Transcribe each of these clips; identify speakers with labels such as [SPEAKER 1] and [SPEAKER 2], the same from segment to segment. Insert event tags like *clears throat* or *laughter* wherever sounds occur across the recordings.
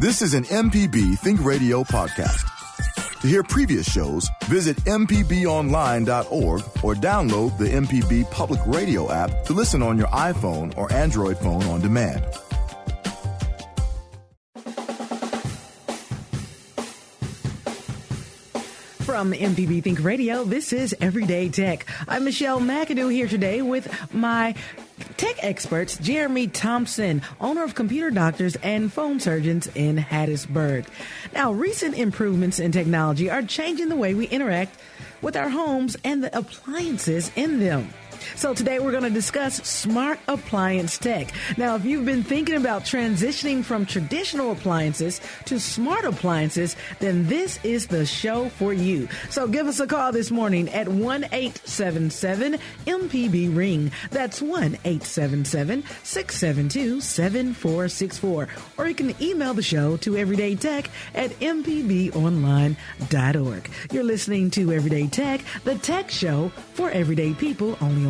[SPEAKER 1] This is an MPB Think Radio podcast. To hear previous shows, visit MPBOnline.org or download the MPB Public Radio app to listen on your iPhone or Android phone on demand.
[SPEAKER 2] From MPB Think Radio, this is Everyday Tech. I'm Michelle McAdoo here today with my tech experts, Jeremy Thompson, owner of Computer Doctors and Phone Surgeons in Hattiesburg. Now, recent improvements in technology are changing the way we interact with our homes and the appliances in them. So today we're going to discuss smart appliance tech. Now, if you've been thinking about transitioning from traditional appliances to smart appliances, then this is the show for you. So give us a call this morning at 1-877 MPB ring. That's 1-877-672-7464. Or you can email the show to everydaytech at mpbonline.org. You're listening to Everyday Tech, the tech show for everyday people only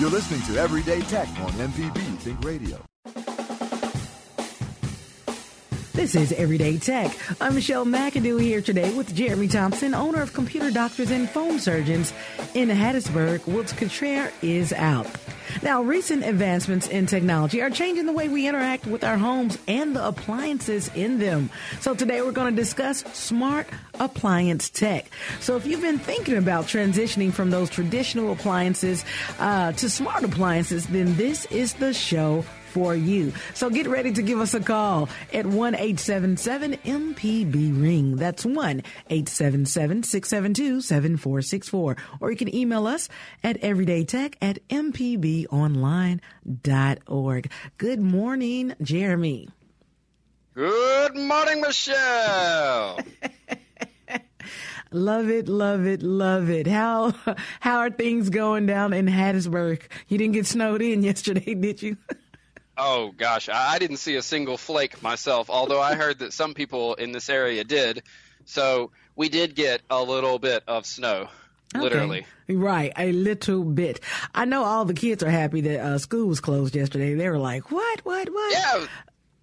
[SPEAKER 1] You're listening to Everyday Tech on MPB Think Radio.
[SPEAKER 2] This is Everyday Tech. I'm Michelle McAdoo here today with Jeremy Thompson, owner of Computer Doctors and Phone Surgeons in Hattiesburg. Wilts Cottrell is out. Now, recent advancements in technology are changing the way we interact with our homes and the appliances in them. So today we're going to discuss smart appliance tech. So if you've been thinking about transitioning from those traditional appliances uh, to smart appliances, then this is the show for you. So get ready to give us a call at 1 877 MPB Ring. That's 1 877 672 7464. Or you can email us at everydaytech at mpbonline.org. Good morning, Jeremy.
[SPEAKER 3] Good morning, Michelle. *laughs*
[SPEAKER 2] Love it, love it, love it. How how are things going down in Hattiesburg? You didn't get snowed in *laughs* yesterday, did you?
[SPEAKER 3] Oh gosh, I didn't see a single flake myself, although I heard that some people in this area did. So we did get a little bit of snow, literally.
[SPEAKER 2] Right, a little bit. I know all the kids are happy that uh, school was closed yesterday. They were like, "What? What? What?"
[SPEAKER 3] Yeah,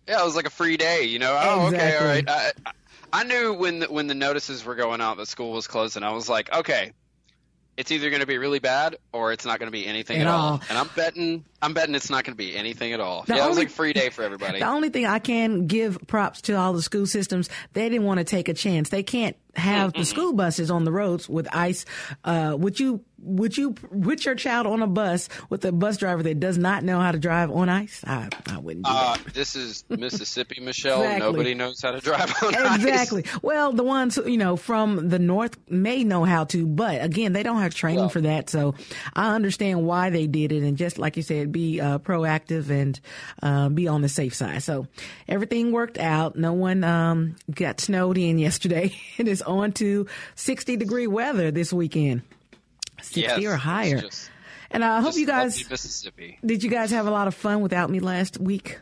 [SPEAKER 3] yeah, it was like a free day, you know. Oh,
[SPEAKER 2] exactly.
[SPEAKER 3] okay, all right. I, I knew when the, when the notices were going out that school was closed, and I was like, okay, it's either going to be really bad or it's not going to be anything
[SPEAKER 2] At
[SPEAKER 3] at,
[SPEAKER 2] all.
[SPEAKER 3] And I'm betting, I'm betting it's not going to be anything at all.
[SPEAKER 2] The
[SPEAKER 3] yeah, it was like a free day for everybody. *laughs*
[SPEAKER 2] The only thing I can give props to all the school systems, they didn't want to take a chance. They can't have the school buses on the roads with ice. Uh, would you would you put your child on a bus with a bus driver that does not know how to drive on ice? I, I wouldn't do
[SPEAKER 3] Uh,
[SPEAKER 2] that.
[SPEAKER 3] this is Mississippi, Michelle.
[SPEAKER 2] Exactly.
[SPEAKER 3] Nobody knows how to drive on ice.
[SPEAKER 2] Exactly. *laughs* Well, the ones you know from the north may know how to, but again, they don't have training
[SPEAKER 3] Well-
[SPEAKER 2] for that. So I understand why they did it, and just like you said, be uh, proactive and uh, be on the safe side. So everything worked out. No one um, got snowed in yesterday. *laughs* it is on to sixty degree weather this weekend, sixty
[SPEAKER 3] Yes,
[SPEAKER 2] or higher.
[SPEAKER 3] just-
[SPEAKER 2] and I hope you guys
[SPEAKER 3] Mississippi.
[SPEAKER 2] did. You guys have a lot of fun without me last week.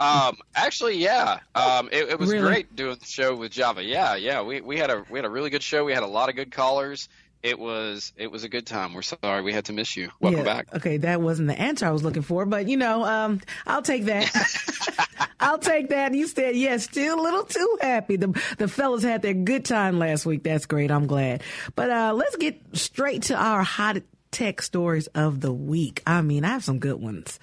[SPEAKER 3] Um, actually, yeah. Um, it, it was
[SPEAKER 2] Really?
[SPEAKER 3] great doing the show with Java. Yeah, yeah. We we had a we had a really good show. We had a lot of good callers. It was it was a good time. We're sorry we had to miss you. Welcome
[SPEAKER 2] Yeah,
[SPEAKER 3] back.
[SPEAKER 2] Okay, that wasn't the answer I was looking for, but you know, um, I'll take that. *laughs* I'll take that. You said yes, still a little too happy. The the fellas had their good time last week. That's great. I'm glad. But uh, let's get straight to our hot tech stories of the week. I mean, I have some good ones.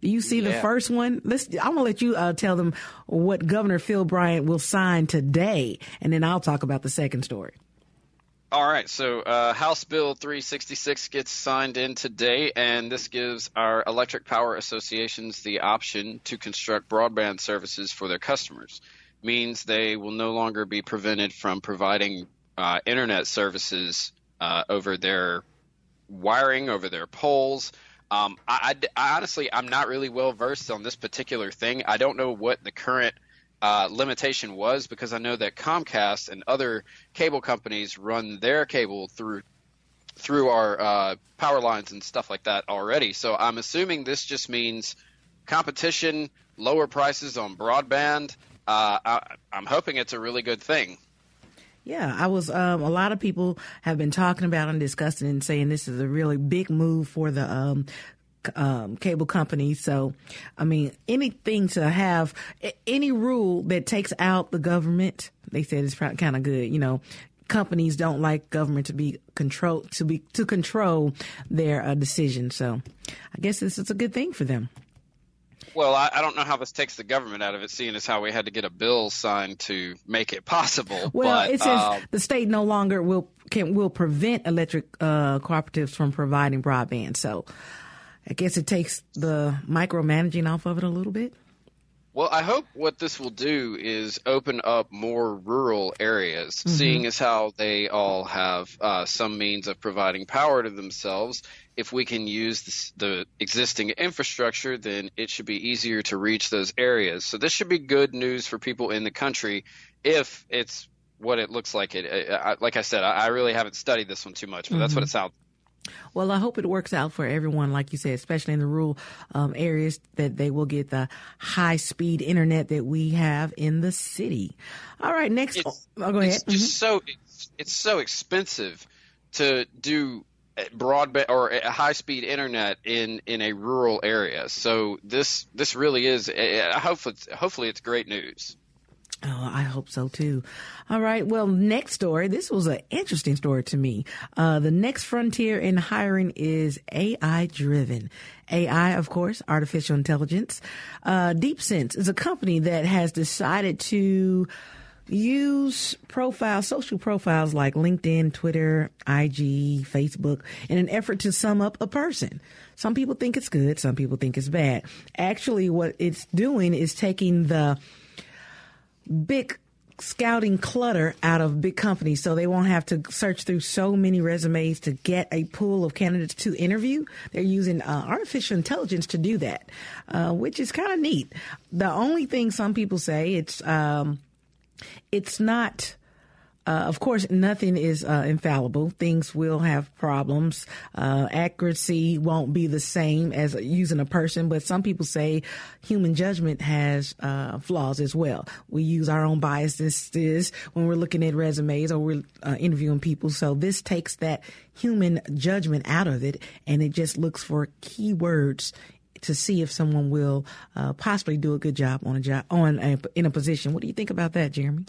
[SPEAKER 2] Do you see the first one? Let's. I'm gonna let you uh, tell them what Governor Phil Bryant will sign today, and then I'll talk about the second story.
[SPEAKER 3] All right, so uh, House Bill 366 gets signed in today, and this gives our electric power associations the option to construct broadband services for their customers. Means they will no longer be prevented from providing uh, internet services uh, over their wiring over their poles. Um, I, I, I, honestly, I'm not really well versed on this particular thing. I don't know what the current uh, limitation was because I know that Comcast and other cable companies run their cable through through our uh, power lines and stuff like that already. So I'm assuming this just means competition, lower prices on broadband. Uh, I, I'm hoping it's a really good thing.
[SPEAKER 2] Yeah, I was. Um, a lot of people have been talking about and discussing and saying this is a really big move for the um, um, cable companies. So, I mean, anything to have any rule that takes out the government, they said is kind of good. You know, companies don't like government to be control to be to control their uh, decisions. So, I guess this is a good thing for them.
[SPEAKER 3] Well, I, I, don't know how this takes the government out of it, seeing as how we had to get a bill signed to make it possible.
[SPEAKER 2] Well,
[SPEAKER 3] but,
[SPEAKER 2] it says um, the state no longer will can will prevent electric uh, cooperatives from providing broadband. So, I guess it takes the micromanaging off of it a little bit.
[SPEAKER 3] Well, I hope what this will do is open up more rural areas, mm-hmm. seeing as how they all have uh, some means of providing power to themselves. If we can use this, the existing infrastructure, then it should be easier to reach those areas. So this should be good news for people in the country if it's what it looks like. It, I, like I said, I, I, really haven't studied this one too much, but mm-hmm. that's what it sounds.
[SPEAKER 2] Well, I hope it works out for everyone, like you said, especially in the rural um, areas, that they will get the high speed internet that we have in the city. All right, next.
[SPEAKER 3] It's,
[SPEAKER 2] oh, go ahead.
[SPEAKER 3] It's just mm-hmm. so it's, it's so expensive to do broadband or a high speed internet in in a rural area. So this this really is. Hopefully, hopefully it's great news.
[SPEAKER 2] Oh, I hope so too. All right. Well, next story. This was an interesting story to me. Uh, the next frontier in hiring is AI driven. AI, of course, artificial intelligence. Uh, DeepSense is a company that has decided to use profiles, social profiles like LinkedIn, Twitter, IG, Facebook in an effort to sum up a person. Some people think it's good. Some people think it's bad. Actually, what it's doing is taking the big scouting clutter out of big companies so they won't have to search through so many resumes to get a pool of candidates to interview. They're using uh, artificial intelligence to do that, uh, which is kind of neat. The only thing some people say it's um, it's not uh, of course, nothing is uh, infallible. Things will have problems. Uh, accuracy won't be the same as using a person, but some people say human judgment has uh, flaws as well. We use our own biases when we're looking at resumes or we're uh, interviewing people. So this takes that human judgment out of it, and it just looks for keywords to see if someone will uh, possibly do a good job on a job on a, in a position. What do you think about that, Jeremy?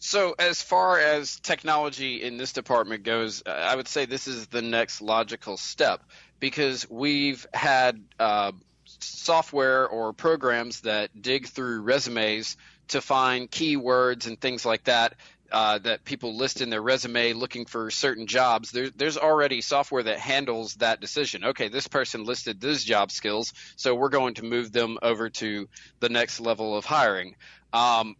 [SPEAKER 3] So, as far as technology in this department goes, I would say this is the next logical step because we've had uh, software or programs that dig through resumes to find keywords and things like that uh, that people list in their resume looking for certain jobs. There, there's already software that handles that decision. Okay, this person listed these job skills, so we're going to move them over to the next level of hiring. Um,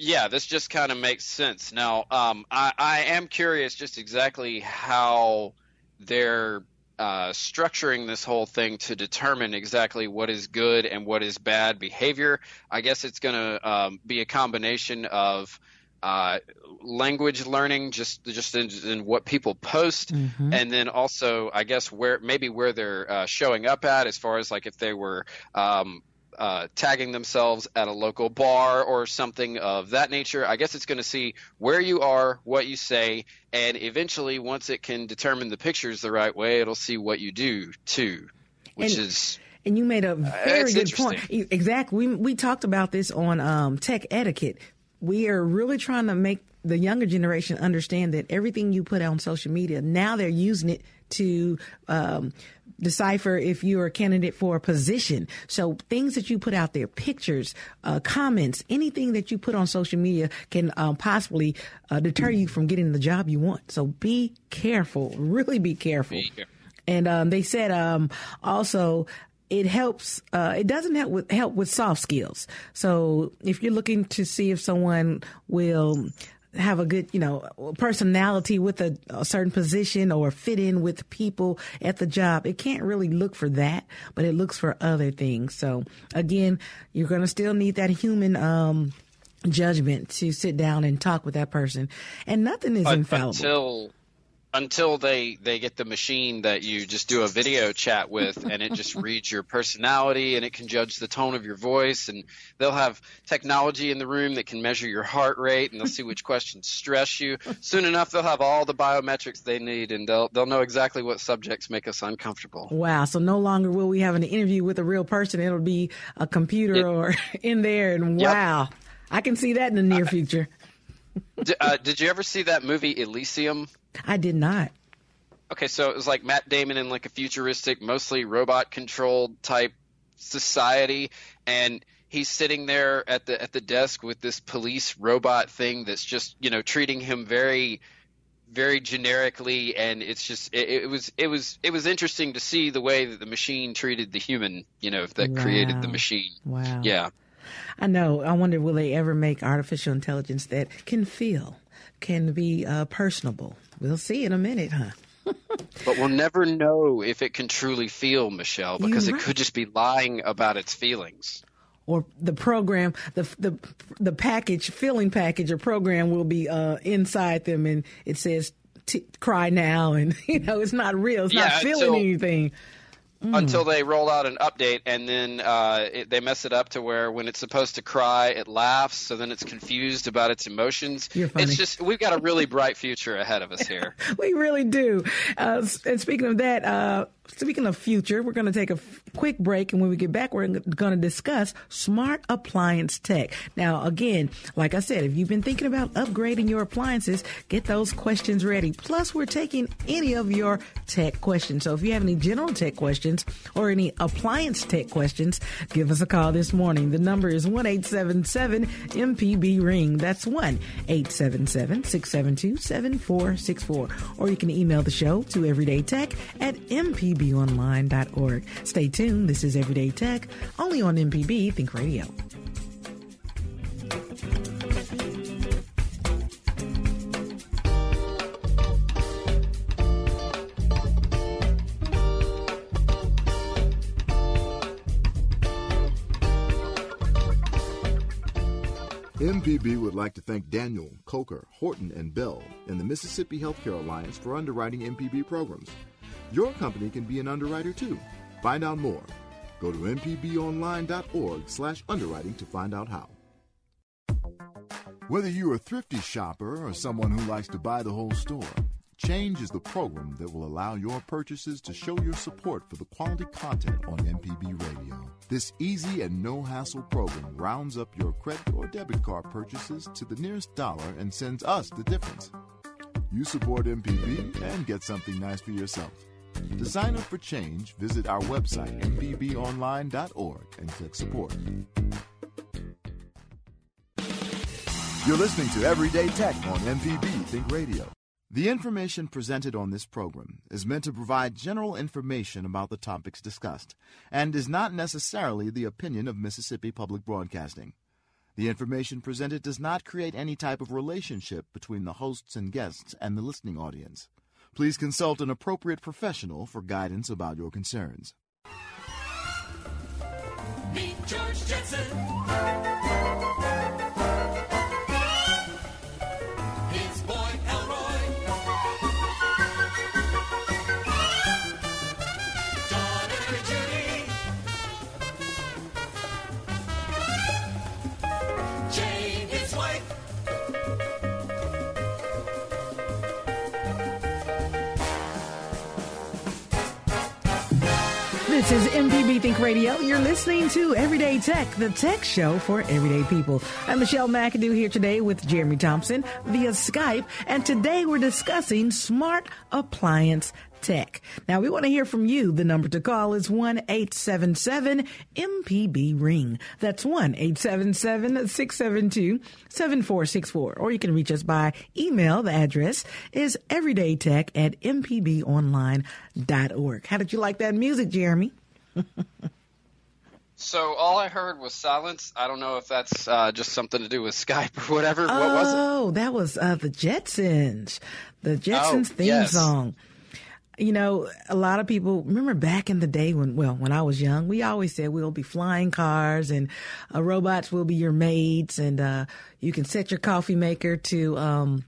[SPEAKER 3] yeah, this just kind of makes sense. Now, um, I, I, am curious just exactly how they're uh, structuring this whole thing to determine exactly what is good and what is bad behavior. I guess it's going to um, be a combination of uh, language learning, just just in, in what people post, mm-hmm. and then also I guess where maybe where they're uh, showing up at, as far as like if they were um, uh, tagging themselves at a local bar or something of that nature. I guess it's going to see where you are, what you say, and eventually, once it can determine the pictures the right way, it'll see what you do too, which
[SPEAKER 2] and,
[SPEAKER 3] is.
[SPEAKER 2] And you made a very uh, good point. Exactly. We we talked about this on um, tech etiquette. We are really trying to make the younger generation understand that everything you put out on social media now they're using it to um, decipher if you're a candidate for a position. So things that you put out there, pictures, uh, comments, anything that you put on social media can um, possibly uh, deter you from getting the job you want. So be careful, really be careful. Be careful. And um, they said um, also it helps. Uh, it doesn't help with help with soft skills. So if you're looking to see if someone will have a good, you know, personality with a, a, certain position or fit in with people at the job. It can't really look for that, but it looks for other things. So again, you're going to still need that human, um, judgment to sit down and talk with that person. And nothing is infallible.
[SPEAKER 3] Until until they they get the machine that you just do a video chat with *laughs* and it just reads your personality and it can judge the tone of your voice and they'll have technology in the room that can measure your heart rate and they'll see which *laughs* questions stress you. Soon enough they'll have all the biometrics they need and they'll they'll know exactly what subjects make us uncomfortable.
[SPEAKER 2] Wow so no longer will we have an interview with a real person. It'll be a computer it, or *laughs* in there and yep. wow i can see that in the near future.
[SPEAKER 3] uh, did you ever see that movie elysium
[SPEAKER 2] I did not.
[SPEAKER 3] Okay, so it was like Matt Damon in like a futuristic, mostly robot controlled type society, and he's sitting there at the at the desk with this police robot thing that's just you know treating him very very generically and it's just it, it, was it was it was interesting to see the way that the machine treated the human you know that wow. created the machine.
[SPEAKER 2] Wow.
[SPEAKER 3] Yeah.
[SPEAKER 2] I know. I wonder will they ever make artificial intelligence that can feel can be uh, personable We'll see in a minute, huh? *laughs*
[SPEAKER 3] but we'll never know if it can truly feel, Michelle, because it could just be lying about its feelings.
[SPEAKER 2] Or the program, the the the package, filling package or program will be uh, inside them, and it says t- "cry now," and *laughs* you know it's not real. It's yeah, not feeling until, anything.
[SPEAKER 3] Mm. Until they roll out an update and then uh, it, they mess it up to where when it's supposed to cry, it laughs. So then it's confused about its emotions.
[SPEAKER 2] You're funny.
[SPEAKER 3] It's just we've got a really bright future ahead of us here. *laughs*
[SPEAKER 2] we really do. Uh, and speaking of that, uh, Speaking of future, we're going to take a f- quick break, and when we get back, we're going to discuss smart appliance tech. Now, again, like I said, if you've been thinking about upgrading your appliances, get those questions ready. Plus, we're taking any of your tech questions. So if you have any general tech questions or any appliance tech questions, give us a call this morning. The number is one eight seven seven MPB ring. That's one eight seven seven six seven two seven four six four. Or you can email the show to everydaytech at MPB mpbonline.org. Stay tuned. This is Everyday Tech, only on MPB Think Radio.
[SPEAKER 1] MPB would like to thank Daniel, Coker, Horton, and Bell and the Mississippi Healthcare Alliance for underwriting MPB programs. Your company can be an underwriter too. Find out more. Go to mpbonline.org slash underwriting to find out how. Whether you're a thrifty shopper or someone who likes to buy the whole store, Change is the program that will allow your purchases to show your support for the quality content on MPB Radio. This easy and no hassle program rounds up your credit or debit card purchases to the nearest dollar and sends us the difference. You support MPB and get something nice for yourself. To sign up for change, visit our website, mpbonline.org, and click support. You're listening to Everyday Tech on MPB Think Radio. The information presented on this program is meant to provide general information about the topics discussed and is not necessarily the opinion of Mississippi Public Broadcasting. The information presented does not create any type of relationship between the hosts and guests and the listening audience. Please consult an appropriate professional for guidance about your concerns. Meet George Jetson.
[SPEAKER 2] This is MPB Think Radio. You're listening to Everyday Tech, the tech show for everyday people. I'm Michelle McAdoo here today with Jeremy Thompson via Skype, and today we're discussing smart appliance tech. Now we want to hear from you. The number to call is 1-877 MPB ring. That's 1-877-672-7464. Or you can reach us by email. The address is everydaytech at mpbonline.org. How did you like that music, Jeremy? *laughs*
[SPEAKER 3] So all I heard was silence. I don't know if that's uh, just something to do with Skype or whatever. What was it?
[SPEAKER 2] Oh, that was uh, the Jetsons, the Jetsons
[SPEAKER 3] Oh,
[SPEAKER 2] theme
[SPEAKER 3] yes.
[SPEAKER 2] song. You know, a lot of people remember back in the day when, well, when I was young, we always said we'll be flying cars and uh, robots will be your maids, and uh, you can set your coffee maker to um,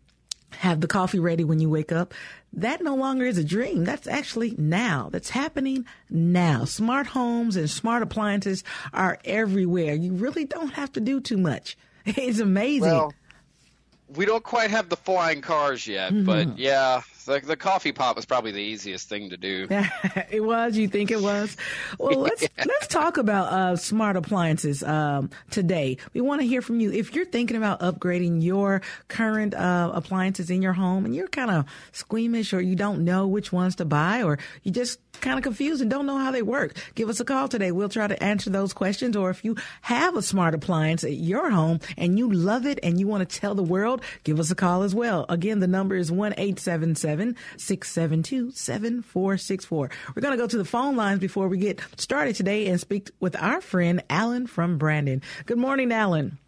[SPEAKER 2] have the coffee ready when you wake up. That no longer is a dream. That's actually now. That's happening now. Smart homes and smart appliances are everywhere. You really don't have to do too much. *laughs* It's amazing.
[SPEAKER 3] Well, we don't quite have the flying cars yet,
[SPEAKER 2] Mm-hmm.
[SPEAKER 3] but yeah, the, the coffee pot was probably the easiest thing to do. *laughs*
[SPEAKER 2] it was. You think it was? Well, let's *laughs* let's talk about uh, smart appliances um, today. We want to hear from you. If you're thinking about upgrading your current uh, appliances in your home, and you're kind of squeamish, or you don't know which ones to buy, or you just kind of confused and don't know how they work, give us a call today. We'll try to answer those questions. Or if you have a smart appliance at your home and you love it and you want to tell the world, give us a call as well. Again, the number is one eight seven seven six seven two seven four six four. We're going to go to the phone lines before we get started today and speak with our friend Alan from Brandon. Good morning, Alan.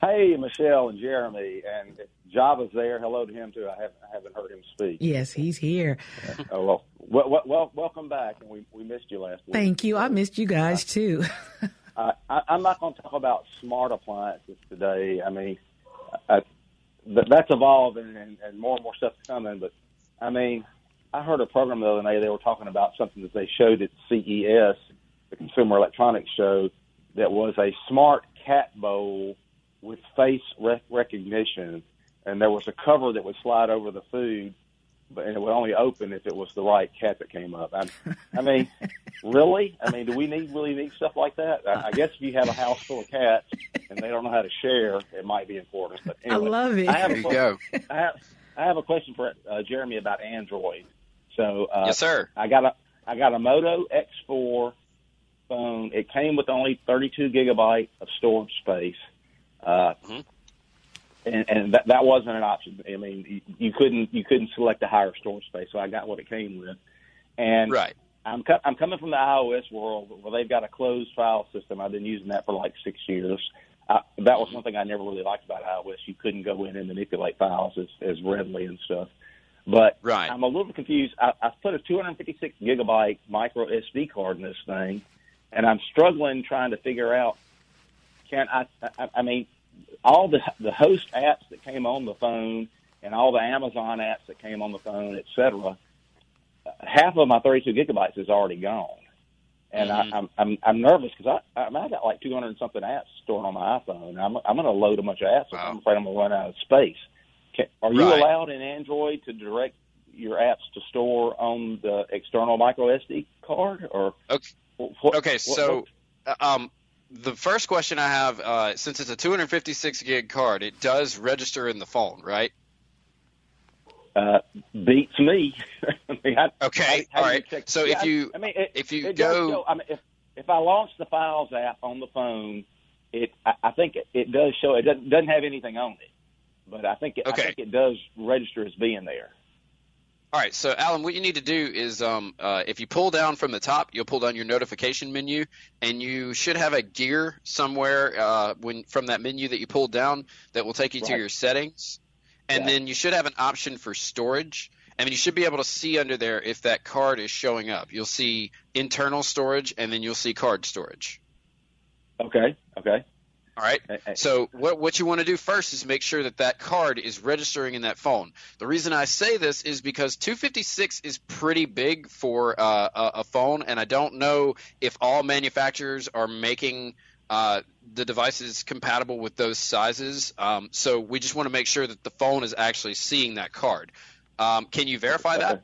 [SPEAKER 4] Hey, Michelle and Jeremy, and Java's there. Hello to him too. I haven't, I haven't heard him speak.
[SPEAKER 2] Yes, he's here.
[SPEAKER 4] Oh, well, well, well, welcome back, and we, we missed you last week.
[SPEAKER 2] Thank you. I missed you guys too.
[SPEAKER 4] Uh, I, I'm not going to talk about smart appliances today. I mean, I, th- that's evolving, and, and more and more stuff's coming. But I mean, I heard a program the other day. They were talking about something that they showed at CES, the Consumer Electronics Show, that was a smart cat bowl with face rec- recognition, and there was a cover that would slide over the food, but and it would only open if it was the right cat that came up. I, I mean, *laughs* really? I mean, do we need really need stuff like that? I, I guess if you have a house full of cats and they don't know how to share, it might be important. But anyway,
[SPEAKER 2] I love it.
[SPEAKER 4] I have
[SPEAKER 3] There
[SPEAKER 4] a
[SPEAKER 3] you go.
[SPEAKER 4] I have, I have a question for uh, Jeremy about Android. So, uh,
[SPEAKER 3] Yes, sir.
[SPEAKER 4] I got a I got a Moto X4 phone. It came with only 32 gigabyte of storage space, uh,
[SPEAKER 3] Mhm.
[SPEAKER 4] And, and that that wasn't an option. I mean, you, you couldn't you couldn't select a higher storage space, so I got what it came with. And
[SPEAKER 3] Right.
[SPEAKER 4] I'm co- I'm coming from the iOS world where they've got a closed file system. I've been using that for like six years. Uh, that was one thing I never really liked about iOS. You couldn't go in and manipulate files as, as readily and stuff. But
[SPEAKER 3] Right.
[SPEAKER 4] I'm a little confused. I, I've put a 256 gigabyte micro SD card in this thing, and I'm struggling trying to figure out can I? I, I mean, all the the host apps that came on the phone and all the Amazon apps that came on the phone, et cetera. Half of my 32 gigabytes is already gone, and
[SPEAKER 3] Mhm.
[SPEAKER 4] I, I'm I'm I'm nervous because I I, mean, I got like 200 and something apps stored on my iPhone. I'm I'm going to load a bunch of apps.
[SPEAKER 3] Wow.
[SPEAKER 4] I'm afraid I'm going to run out of space. Can, are you
[SPEAKER 3] Right.
[SPEAKER 4] allowed in Android to direct your apps to store on the external micro SD card or?
[SPEAKER 3] Okay.
[SPEAKER 4] What,
[SPEAKER 3] Okay,
[SPEAKER 4] what-
[SPEAKER 3] so uh, um, the first question I have, uh, since it's a 256 gig card, it does register in the phone, right?
[SPEAKER 4] uh, beats me. *laughs* I mean, I,
[SPEAKER 3] Okay,
[SPEAKER 4] how
[SPEAKER 3] all right.
[SPEAKER 4] check-
[SPEAKER 3] So
[SPEAKER 4] yeah,
[SPEAKER 3] if you
[SPEAKER 4] I mean, it,
[SPEAKER 3] if you go-
[SPEAKER 4] show, I mean, if if I launch the Files app on the phone, it I, I think it, it does show. It doesn't doesn't have anything on it, but I think it,
[SPEAKER 3] Okay.
[SPEAKER 4] I think it does register as being there.
[SPEAKER 3] All right, so Alan, what you need to do is, um, uh, if you pull down from the top, you'll pull down your notification menu, and you should have a gear somewhere uh, when from that menu that you pulled down that will take you to your settings, and
[SPEAKER 4] Yeah.
[SPEAKER 3] then you should have an option for storage, and you should be able to see under there if that card is showing up. You'll see internal storage, and then you'll see card storage.
[SPEAKER 4] Okay. Okay.
[SPEAKER 3] All right. So what what you want to do first is make sure that that card is registering in that phone. The reason I say this is because 256 is pretty big for uh, a, a phone, and I don't know if all manufacturers are making uh, the devices compatible with those sizes. Um, so we just want to make sure that the phone is actually seeing that card. Um, can you verify that?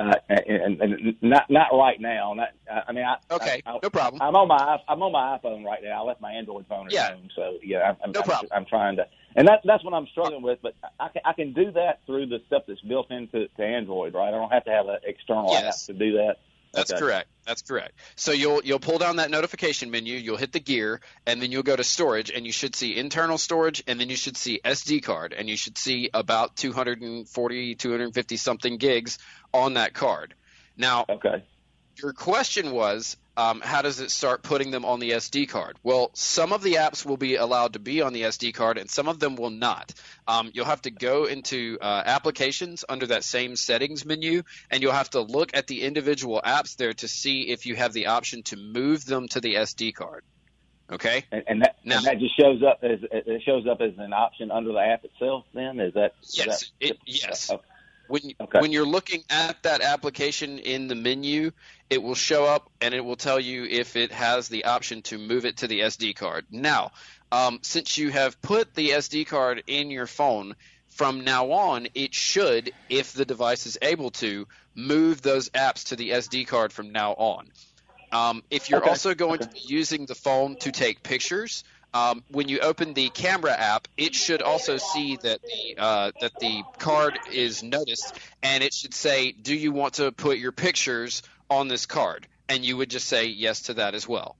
[SPEAKER 4] Uh, and, and not not right now. Not, I mean, I,
[SPEAKER 3] Okay,
[SPEAKER 4] I, I,
[SPEAKER 3] no problem.
[SPEAKER 4] I'm on my I'm on my iPhone right now. I left my Android phone at
[SPEAKER 3] Yeah.
[SPEAKER 4] home, so yeah, I'm, I'm,
[SPEAKER 3] No
[SPEAKER 4] I'm,
[SPEAKER 3] problem.
[SPEAKER 4] I'm trying to, and that's that's what I'm struggling with. But I can I can do that through the stuff that's built into to Android, right? I don't have to have an external
[SPEAKER 3] Yes.
[SPEAKER 4] app to do that.
[SPEAKER 3] That's
[SPEAKER 4] Okay.
[SPEAKER 3] correct. That's correct. So you'll you'll pull down that notification menu, you'll hit the gear, and then you'll go to storage, and you should see internal storage, and then you should see SD card, and you should see about 240, 250 something gigs on that card. Now,
[SPEAKER 4] Okay.
[SPEAKER 3] your question was, um, how does it start putting them on the SD card? Well, some of the apps will be allowed to be on the SD card, and some of them will not. Um, you'll have to go into uh, applications under that same settings menu, and you'll have to look at the individual apps there to see if you have the option to move them to the SD card. Okay,
[SPEAKER 4] and, and that now, and that just shows up as it shows up as an option under the app itself. Then is that
[SPEAKER 3] yes,
[SPEAKER 4] is that,
[SPEAKER 3] it, yes. Okay. When okay. when you're looking at that application in the menu, it will show up and it will tell you if it has the option to move it to the SD card. Now, um, since you have put the SD card in your phone, from now on, it should, if the device is able to, move those apps to the SD card from now on. Um, if you're okay. also going okay. to be using the phone to take pictures, um, when you open the camera app, it should also see that the uh, that the card is noticed, and it should say, "Do you want to put your pictures on this card?" And you would just say yes to that as well.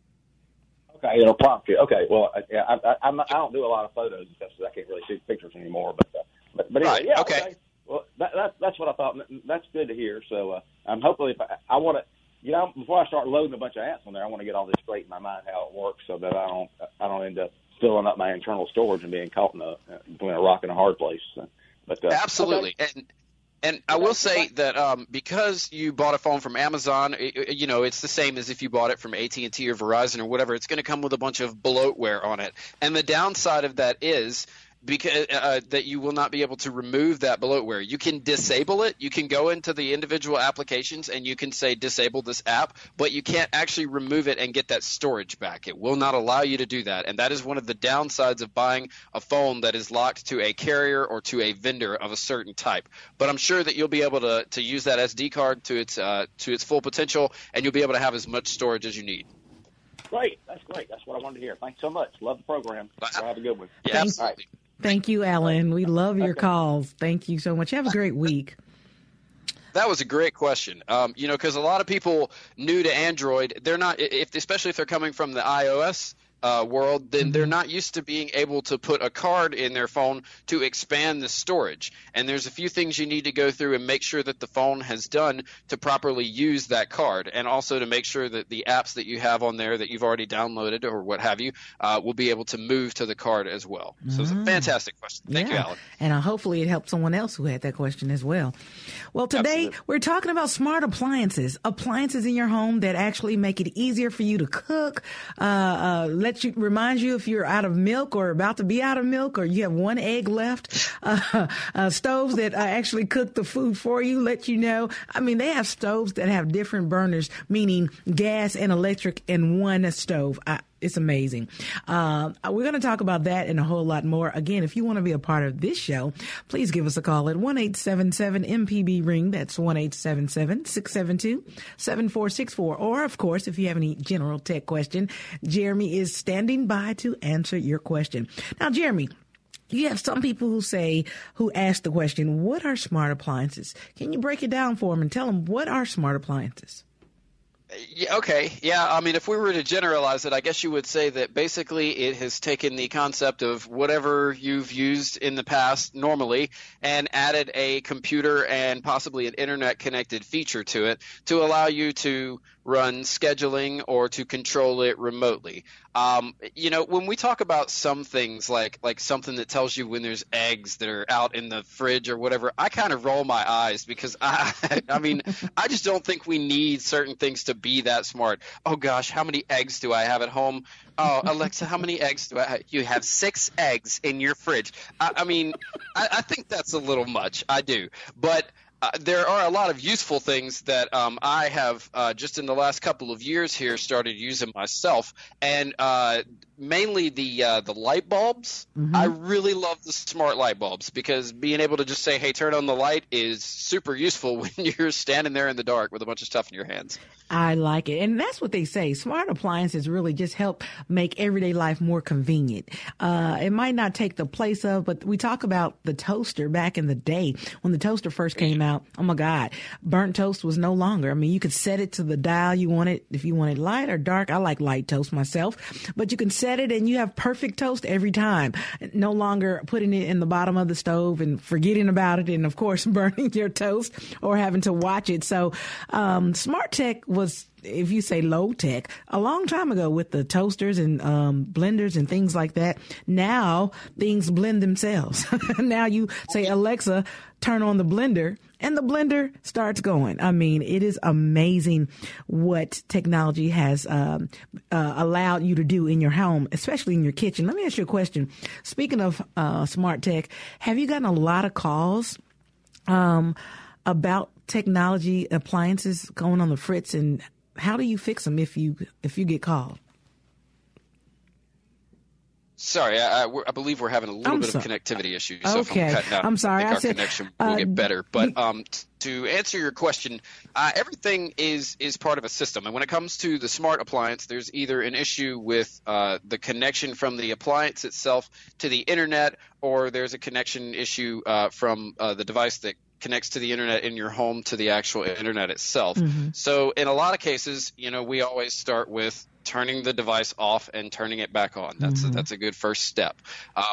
[SPEAKER 4] Okay, it'll prompt you. Okay, well, yeah, I, I, I'm, I don't do a lot of photos because I can't really shoot pictures anymore. But uh, but, but anyway,
[SPEAKER 3] right.
[SPEAKER 4] yeah,
[SPEAKER 3] okay.
[SPEAKER 4] okay. Well, that, that, that's what I thought. That's good to hear. So uh, I'm hopefully if I, I want to you know, before I start loading a bunch of apps on there, I want to get all this straight in my mind how it works, so that I don't I don't end up filling up my internal storage and being caught in a between a rock and a hard place. But uh,
[SPEAKER 3] absolutely, okay. and and I will say that um, because you bought a phone from Amazon, it, you know it's the same as if you bought it from AT and T or Verizon or whatever. It's going to come with a bunch of bloatware on it, and the downside of that is because uh, uh, that you will not be able to remove that bloatware. You can disable it. You can go into the individual applications and you can say disable this app, but you can't actually remove it and get that storage back. It will not allow you to do that, and that is one of the downsides of buying a phone that is locked to a carrier or to a vendor of a certain type. But I'm sure that you'll be able to to use that SD card to its uh, to its full potential, and you'll be able to have as much storage as you need.
[SPEAKER 4] Great, that's great. That's what I wanted to hear. Thanks so much. Love the program. have a good one.
[SPEAKER 3] Yeah, absolutely.
[SPEAKER 2] Thank you, Alan. We love your calls. Thank you so much. Have a great week.
[SPEAKER 3] That was a great question. Um, you know, because a lot of people new to Android, they're not, if especially if they're coming from the iOS uh, world, then they're mm-hmm. not used to being able to put a card in their phone to expand the storage. And there's a few things you need to go through and make sure that the phone has done to properly use that card, and also to make sure that the apps that you have on there that you've already downloaded or what have you uh, will be able to move to the card as well. So it's a mm-hmm. fantastic question. Thank
[SPEAKER 2] yeah.
[SPEAKER 3] you, Alan.
[SPEAKER 2] And uh, hopefully it helped someone else who had that question as well. Well, today Absolutely. we're talking about smart appliances, appliances in your home that actually make it easier for you to cook, uh, uh let you remind you if you're out of milk or about to be out of milk or you have one egg left. *laughs* Uh, uh, stoves that uh, actually cook the food for you, let you know. I mean, they have stoves that have different burners, meaning gas and electric in one stove. I, it's amazing. Uh, we're going to talk about that and a whole lot more. Again, if you want to be a part of this show, please give us a call at one eight seven seven MPB ring. That's one eight seven seven six seven two seven four six four. Or, of course, if you have any general tech question, Jeremy is standing by to answer your question. Now, Jeremy, you have some people who say, who ask the question, what are smart appliances? Can you break it down for them and tell them what are smart appliances?
[SPEAKER 3] Yeah, okay. Yeah, I mean, if we were to generalize it, I guess you would say that basically it has taken the concept of whatever you've used in the past normally and added a computer and possibly an internet connected feature to it to allow you to run scheduling or to control it remotely. Um, you know, when we talk about some things like like something that tells you when there's eggs that are out in the fridge or whatever, I kind of roll my eyes because *laughs* I I mean, I just don't think we need certain things to be that smart. Oh gosh, how many eggs do I have at home? Oh, Alexa, how many eggs do I have? You have six eggs in your fridge. I, I mean, I, I think that's a little much. I do. But uh, there are a lot of useful things that um, I have uh, just in the last couple of years here started using myself, and uh, mainly the uh, the light bulbs. Mm-hmm. I really love the smart light bulbs because being able to just say, "Hey, turn on the light," is super useful *laughs* when you're standing there in the dark with a bunch of stuff in your hands.
[SPEAKER 2] I like it, and that's what they say. Smart appliances really just help make everyday life more convenient. Uh, it might not take the place of, but we talk about the toaster back in the day when the toaster first came out. Oh my God, burnt toast was no longer. I mean, you could set it to the dial you wanted if you wanted light or dark. I like light toast myself, but you can set it and you have perfect toast every time. No longer putting it in the bottom of the stove and forgetting about it, and of course *laughs* burning your toast or having to watch it. So, um, smart tech was if you say low tech, a long time ago with the toasters and um, blenders and things like that. Now things blend themselves. *laughs* now you say, Alexa, turn on the blender and the blender starts going. I mean, it is amazing what technology has um, uh, allowed you to do in your home, especially in your kitchen. Let me ask you a question. Speaking of uh, smart tech, have you gotten a lot of calls um, about technology appliances going on the fritz, and how do you fix them if you if you get called?
[SPEAKER 3] Sorry, I, I, I, believe we're having a little
[SPEAKER 2] I'm
[SPEAKER 3] bit
[SPEAKER 2] so-
[SPEAKER 3] of connectivity issues. So
[SPEAKER 2] Okay.
[SPEAKER 3] if I'm cutting out,
[SPEAKER 2] I'm sorry,
[SPEAKER 3] I
[SPEAKER 2] I
[SPEAKER 3] think our
[SPEAKER 2] said,
[SPEAKER 3] connection will
[SPEAKER 2] uh,
[SPEAKER 3] get better. But um, t- to answer your question, uh, everything is is part of a system, and when it comes to the smart appliance, there's either an issue with uh, the connection from the appliance itself to the internet, or there's a connection issue uh, from uh, the device that connects to the internet in your home to the actual internet itself. So in a lot of cases, you know, we always start with turning the device off and turning it back on. That's a, that's a good first step. Um,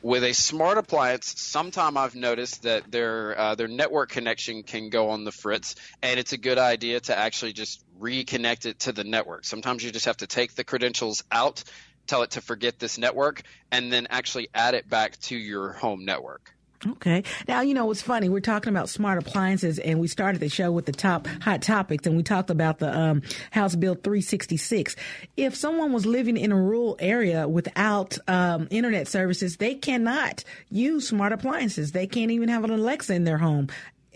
[SPEAKER 3] with a smart appliance, sometime I've noticed that their uh, their network connection can go on the fritz, and it's a good idea to actually just reconnect it to the network. Sometimes you just have to take the credentials out, tell it to forget this network, and then actually add it back to your home network.
[SPEAKER 2] Okay. Now, you know, what's funny, we're talking about smart appliances and we started the show with the top hot topics and we talked about the um, House Bill 366. If someone was living in a rural area without um, internet services, they cannot use smart appliances. They can't even have an Alexa in their home.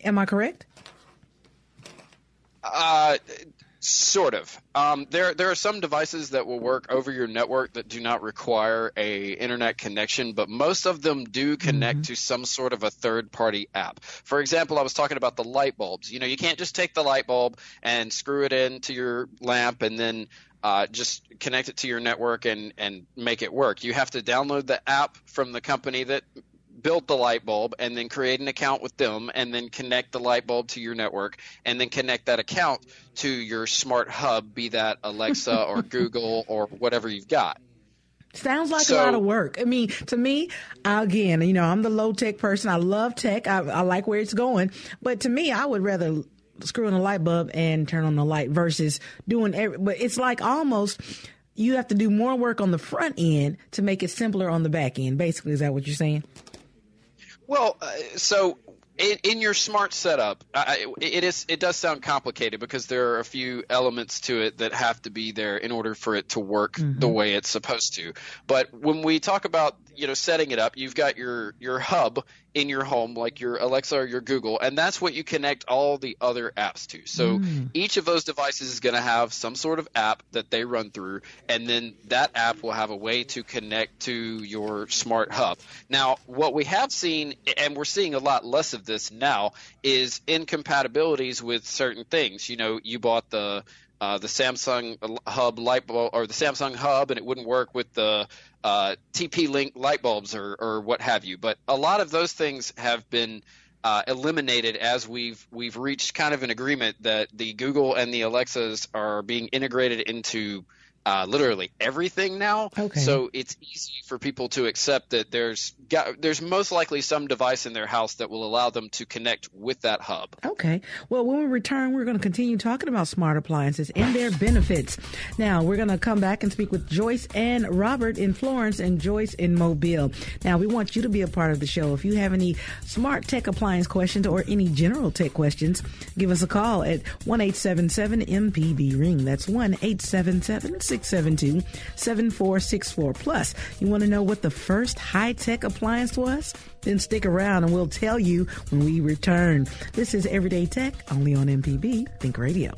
[SPEAKER 2] Am I correct?
[SPEAKER 3] Uh, sort of. Um, there there are some devices that will work over your network that do not require a internet connection, but most of them do connect to some sort of a third party app. For example, I was talking about the light bulbs. You know, you can't just take the light bulb and screw it into your lamp and then uh, just connect it to your network and, and make it work. You have to download the app from the company that built the light bulb and then create an account with them and then connect the light bulb to your network and then connect that account to your smart hub, be that Alexa or *laughs* Google or whatever you've got.
[SPEAKER 2] Sounds like
[SPEAKER 3] So-
[SPEAKER 2] a lot of work. I mean, to me, again, you know, I'm the low tech person. I love tech. I, I like where it's going. But to me, I would rather screw in a light bulb and turn on the light versus doing every, but it's like almost you have to do more work on the front end to make it simpler on the back end. Basically, is that what you're saying?
[SPEAKER 3] Well, uh, so in, in your smart setup, I, it is it does sound complicated because there are a few elements to it that have to be there in order for it to work the way it's supposed to. But when we talk about you know setting it up, you've got your your hub in your home like your Alexa or your Google, and that's what you connect all the other apps to. So each of those devices is going to have some sort of app that they run through, and then that app will have a way to connect to your smart hub. Now, what we have seen, and we're seeing a lot less of this now, is incompatibilities with certain things. You know, you bought the uh, the Samsung Hub light bulb or the Samsung Hub, and it wouldn't work with the uh, TP Link light bulbs or, or what have you. But a lot of those things have been uh, eliminated as we've we've reached kind of an agreement that the Google and the Alexas are being integrated into uh, literally everything now.
[SPEAKER 2] Okay.
[SPEAKER 3] So it's easy for people to accept that there's got, there's most likely some device in their house that will allow them to connect with that hub.
[SPEAKER 2] Okay. Well, when we return, we're going to continue talking about smart appliances and their benefits. Now, we're going to come back and speak with Joyce and Robert in Florence and Joyce in Mobile. Now, we want you to be a part of the show. If you have any smart tech appliance questions or any general tech questions, give us a call at 1 877 MPB Ring. That's 1 877 672 7464. Plus, you want to know what the first high tech appliance was? Then stick around and we'll tell you when we return. This is Everyday Tech, only on MPB Think Radio.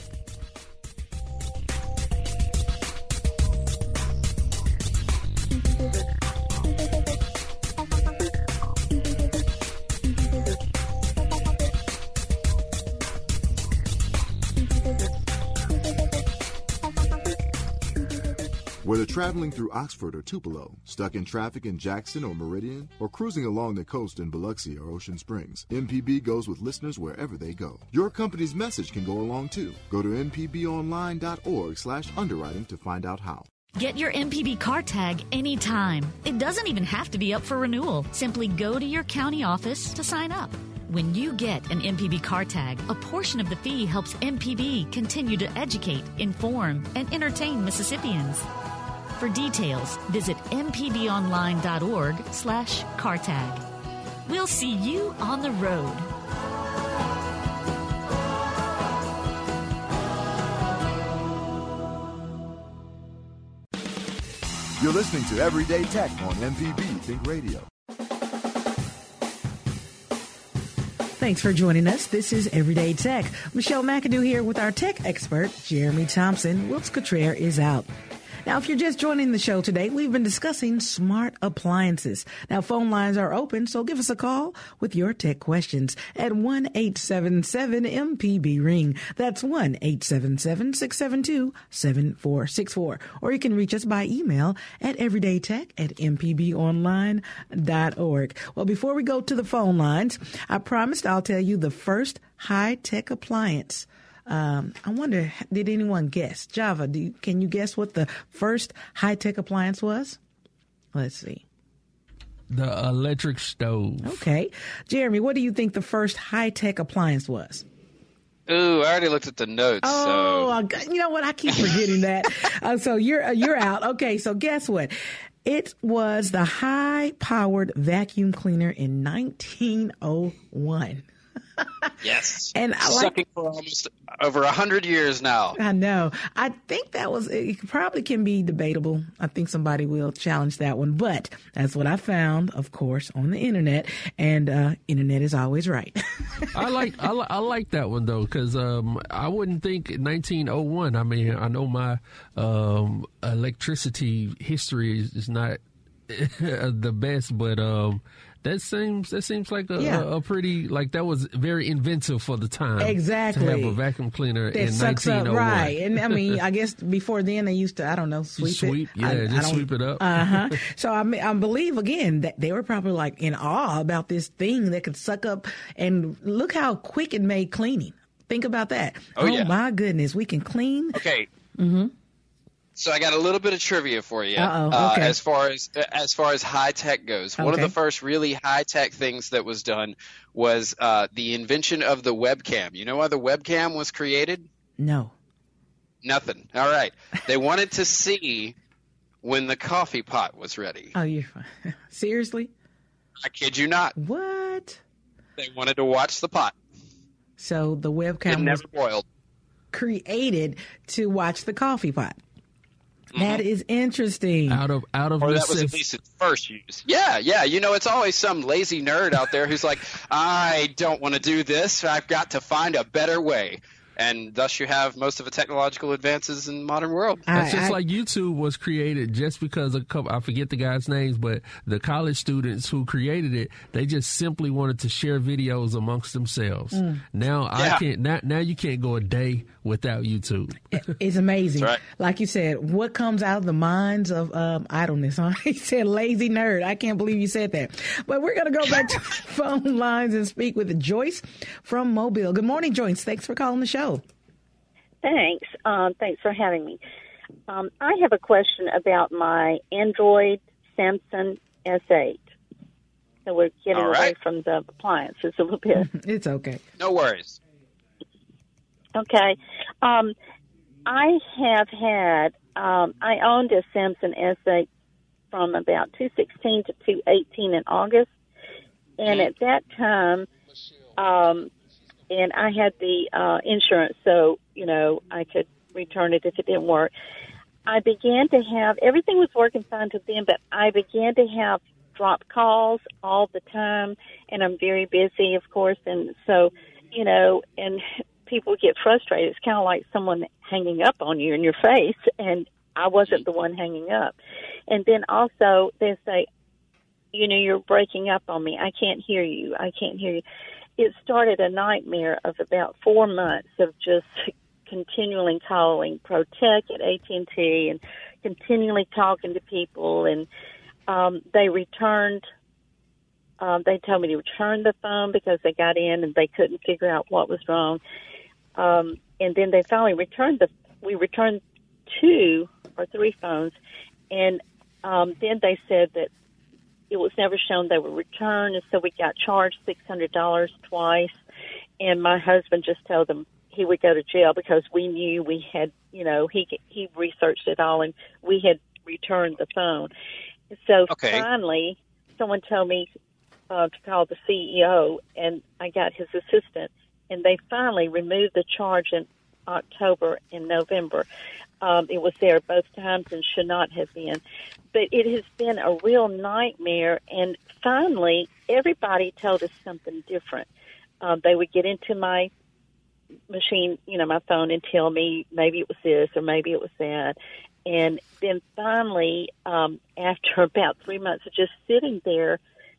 [SPEAKER 1] Traveling through Oxford or Tupelo, stuck in traffic in Jackson or Meridian, or cruising along the coast in Biloxi or Ocean Springs, MPB goes with listeners wherever they go. Your company's message can go along too. Go to mpbonline.org slash underwriting to find out how.
[SPEAKER 5] Get your MPB car tag anytime. It doesn't even have to be up for renewal. Simply go to your county office to sign up. When you get an MPB car tag, a portion of the fee helps MPB continue to educate, inform, and entertain Mississippians. For details, visit mpbonline.org slash cartag. We'll see you on the road.
[SPEAKER 1] You're listening to Everyday Tech on MPB Think Radio.
[SPEAKER 2] Thanks for joining us. This is Everyday Tech. Michelle McAdoo here with our tech expert, Jeremy Thompson. Wilts Cottrell is out. Now, if you're just joining the show today, we've been discussing smart appliances. Now, phone lines are open, so give us a call with your tech questions at 1 877 MPB Ring. That's 1 877 672 7464. Or you can reach us by email at everydaytech at mpbonline.org. Well, before we go to the phone lines, I promised I'll tell you the first high tech appliance um, I wonder, did anyone guess? Java, do you, can you guess what the first high tech appliance was? Let's see.
[SPEAKER 6] The electric stove.
[SPEAKER 2] Okay. Jeremy, what do you think the first high tech appliance was?
[SPEAKER 3] Ooh, I already looked at the notes.
[SPEAKER 2] Oh,
[SPEAKER 3] so.
[SPEAKER 2] you know what? I keep forgetting that. *laughs* Uh, so you're uh, you're out. Okay, so guess what? It was the high powered vacuum cleaner in 1901.
[SPEAKER 3] Yes. *laughs*
[SPEAKER 2] And I like,
[SPEAKER 3] for almost over a hundred years now.
[SPEAKER 2] I know. I think that was it. Probably can be debatable. I think somebody will challenge that one, but that's what I found, of course, on the internet. And uh, internet is always right. *laughs*
[SPEAKER 6] I like I, li- I like that one though because um, I wouldn't think 1901. I mean, I know my um, electricity history is, is not *laughs* the best, but um, that seems that seems like a,
[SPEAKER 2] Yeah.
[SPEAKER 6] a, a pretty like that was very inventive for the time.
[SPEAKER 2] Exactly.
[SPEAKER 6] to have a vacuum cleaner
[SPEAKER 2] that
[SPEAKER 6] in
[SPEAKER 2] sucks up
[SPEAKER 6] 1901.
[SPEAKER 2] right. And I mean, I guess before then they used to, I don't know, sweep,
[SPEAKER 6] Sweep,
[SPEAKER 2] it.
[SPEAKER 6] yeah,
[SPEAKER 2] I,
[SPEAKER 6] just sweep it up.
[SPEAKER 2] Uh huh. *laughs* so I, mean, I believe again that they were probably like in awe about this thing that could suck up. And look how quick it made cleaning. Think about that.
[SPEAKER 3] Oh, yeah.
[SPEAKER 2] my goodness, we can clean.
[SPEAKER 3] Okay. Mm-hmm. So I got a little bit of trivia for you.
[SPEAKER 2] Uh-oh,
[SPEAKER 3] uh. As far as as far as high tech goes, one of the first really high tech things that was done was uh, the invention of the webcam. You know why the webcam was created?
[SPEAKER 2] No.
[SPEAKER 3] Nothing. All right. They wanted to see when the coffee pot was ready.
[SPEAKER 2] Oh, you *laughs* seriously?
[SPEAKER 3] I kid you not.
[SPEAKER 2] What?
[SPEAKER 3] They wanted to watch the pot.
[SPEAKER 2] So the
[SPEAKER 3] It
[SPEAKER 2] webcam was
[SPEAKER 3] boiled.
[SPEAKER 2] created to watch the coffee pot.
[SPEAKER 3] Mm-hmm.
[SPEAKER 2] That is interesting.
[SPEAKER 6] out of out of
[SPEAKER 3] Or that was
[SPEAKER 6] necess-
[SPEAKER 3] at least its first use. Yeah, yeah. You know, it's always some lazy nerd out there who's like, I don't want to do this. I've got to find a better way. And thus you have most of the technological advances in the modern world.
[SPEAKER 2] It's
[SPEAKER 6] just
[SPEAKER 2] I-
[SPEAKER 6] like YouTube was created just because a couple, I forget the guys' names, but the college students who created it, they just simply wanted to share videos amongst themselves.
[SPEAKER 2] Mm.
[SPEAKER 6] Now I can't, now, now you can't go a day without YouTube.
[SPEAKER 2] It's amazing.
[SPEAKER 3] That's right.
[SPEAKER 2] Like you said, what comes out of the minds of um, idleness, *laughs* huh? He said lazy nerd. I can't believe you said that. But we're going to go back to *laughs* phone lines and speak with Joyce from Mobile. Good morning, Joyce. Thanks for calling the show.
[SPEAKER 7] Thanks. Um, thanks for having me. Um, I have a question about my Android Samsung S8. So we're getting
[SPEAKER 3] All
[SPEAKER 7] away from the appliances a little bit. *laughs*
[SPEAKER 2] It's okay.
[SPEAKER 3] No worries.
[SPEAKER 7] Okay. Um, I have had, um, I owned a Samsung S8 from about 216 to 218 in August. And at that time, um, and I had the uh, insurance, so you know I could return it if it didn't work. I began to have everything was working fine to then, but I began to have drop calls all the time, and I'm very busy, of course, and so you know, and people get frustrated. It's kind of like someone hanging up on you in your face, and I wasn't the one hanging up. And then also they say, you know, you're breaking up on me. I can't hear you. I can't hear you it started a nightmare of about four months of just continually calling Protect at AT&T and continually talking to people and um, they returned um, they told me to return the phone because they got in and they couldn't figure out what was wrong um, and then they finally returned the we returned two or three phones and um, then they said that it was never shown they were returned, and so we got charged six hundred dollars twice. And my husband just told them he would go to jail because we knew we had, you know, he he researched it all, and we had returned the phone. So
[SPEAKER 3] Okay.
[SPEAKER 7] finally, someone told me uh, to call the CEO, and I got his assistant, and they finally removed the charge in October and November. Um, it was there both times and should not have been. But it has been a real nightmare, and finally, everybody told us something different. Um, they would get into my machine, you know, my phone and tell me maybe it was this or maybe it was that. And then finally, um, after *laughs* about three months of just sitting there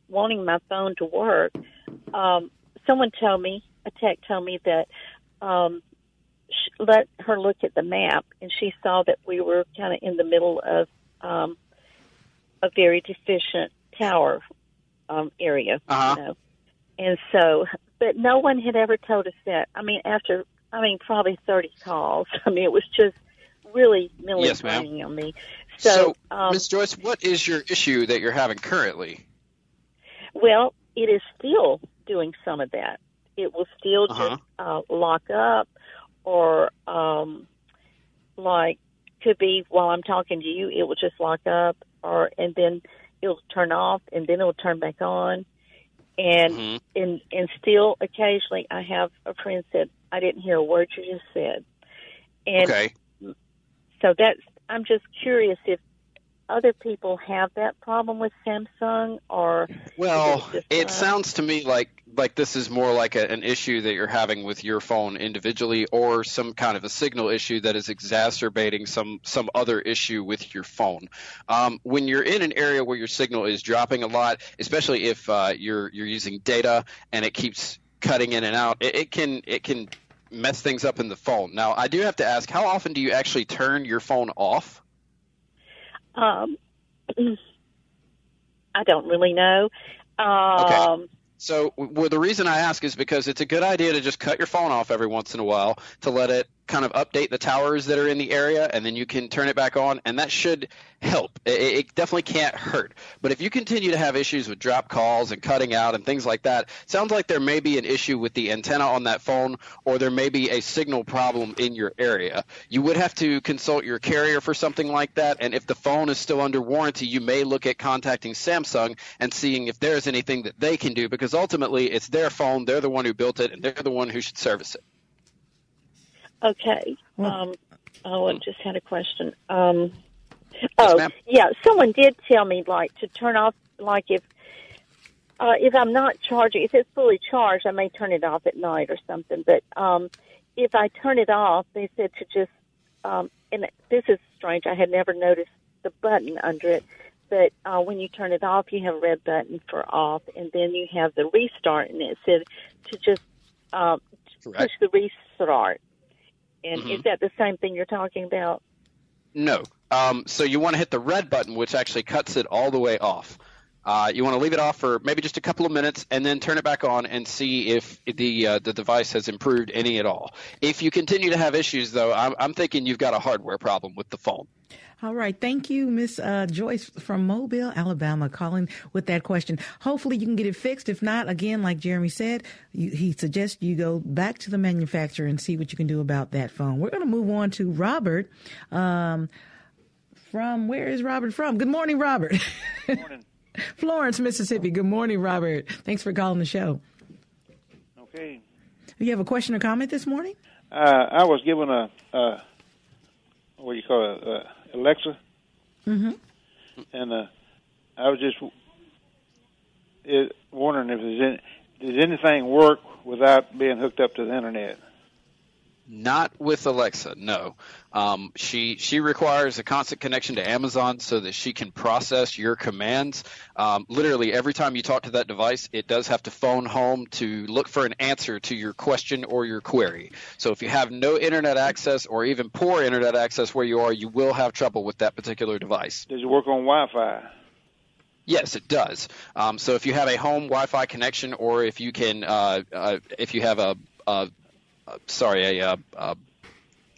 [SPEAKER 7] wanting my phone to work, um, someone told me, a tech told me that um, sh- let her look at the map, and she saw that we were kind of in the middle of um, a very deficient tower um, area,
[SPEAKER 3] Uh-huh.
[SPEAKER 7] you know. And so, but no one had ever told us that. I mean, after I mean, probably thirty calls. *laughs* I mean, it was just really, really
[SPEAKER 3] Yes,
[SPEAKER 7] on me. So, um,
[SPEAKER 3] Miss Joyce, what is your issue that you're having currently?
[SPEAKER 7] Well, it is still doing some of that. It will still
[SPEAKER 3] Uh-huh.
[SPEAKER 7] just uh, lock up, or um, like could be while I'm talking to you, it will just lock up, or and then it'll turn off, and then it'll turn back on, and
[SPEAKER 3] Mhm.
[SPEAKER 7] and and still occasionally I have a friend said I didn't hear a word you just said, and
[SPEAKER 3] Okay.
[SPEAKER 7] so that's I'm just curious if other people have that problem with Samsung or
[SPEAKER 3] Well,
[SPEAKER 7] it
[SPEAKER 3] it sounds to me like like this is more like a, an issue that you're having with your phone individually, or some kind of a signal issue that is exacerbating some some other issue with your phone. Um, when you're in an area where your signal is dropping a lot, especially if uh, you're you're using data and it keeps cutting in and out, it, it can it can mess things up in the phone. Now, I do have to ask, how often do you actually turn your phone off?
[SPEAKER 7] Um, *clears throat* I don't really know. Um,
[SPEAKER 3] So, well, the reason I ask is because it's a good idea to just cut your phone off every once in a while to let it kind of update the towers that are in the area, and then you can turn it back on, and that should help. It, it definitely can't hurt. But if you continue to have issues with drop calls and cutting out and things like that, sounds like there may be an issue with the antenna on that phone, or there may be a signal problem in your area. You would have to consult your carrier for something like that, and if the phone is still under warranty, you may look at contacting Samsung and seeing if there's anything that they can do, because ultimately it's their phone, they're the one who built it, and they're the one who should service it.
[SPEAKER 7] Okay.
[SPEAKER 2] Well-
[SPEAKER 7] um, oh, I just had a question. Um, oh, yeah. Someone did tell me like to turn off, like if uh, if I'm not charging, if it's fully charged, I may turn it off at night or something. But um, if I turn it off, they said to just, um, and this is strange. I had never noticed the button under it. But uh, when you turn it off, you have a red button for off, and then you have the restart, and it said to just um, push the restart. And
[SPEAKER 3] Mhm.
[SPEAKER 7] is that the same thing you're talking about?
[SPEAKER 3] No. Um, so you want to hit the red button, which actually cuts it all the way off. Uh, you want to leave it off for maybe just a couple of minutes, and then turn it back on and see if the uh, the device has improved any at all. If you continue to have issues, though, I'm, I'm thinking you've got a hardware problem with the phone.
[SPEAKER 2] All right. Thank you, Miss uh, Joyce from Mobile, Alabama, calling with that question. Hopefully, you can get it fixed. If not, again, like Jeremy said, you, he suggests you go back to the manufacturer and see what you can do about that phone. We're going to move on to Robert. Um, from where is Robert from? Good morning, Robert. *laughs*
[SPEAKER 8] Morning.
[SPEAKER 2] Florence, Mississippi. Good morning, Robert. Thanks for calling the show.
[SPEAKER 8] Okay.
[SPEAKER 2] Do you have a question or comment this morning?
[SPEAKER 8] Uh, I was given a, uh, what do you call it, uh, Alexa,
[SPEAKER 2] Mm-hmm.
[SPEAKER 8] and uh, I was just it, wondering if there's any, does anything work without being hooked up to the internet?
[SPEAKER 3] Not with Alexa, no. Um, she she requires a constant connection to Amazon so that she can process your commands. Um, literally, every time you talk to that device, it does have to phone home to look for an answer to your question or your query. So if you have no internet access or even poor internet access where you are, you will have trouble with that particular device.
[SPEAKER 8] Does it work on Wi-Fi?
[SPEAKER 3] Yes, it does. Um, so if you have a home Wi-Fi connection, or if you can, uh, uh, if you have a, a, a sorry, a, a, a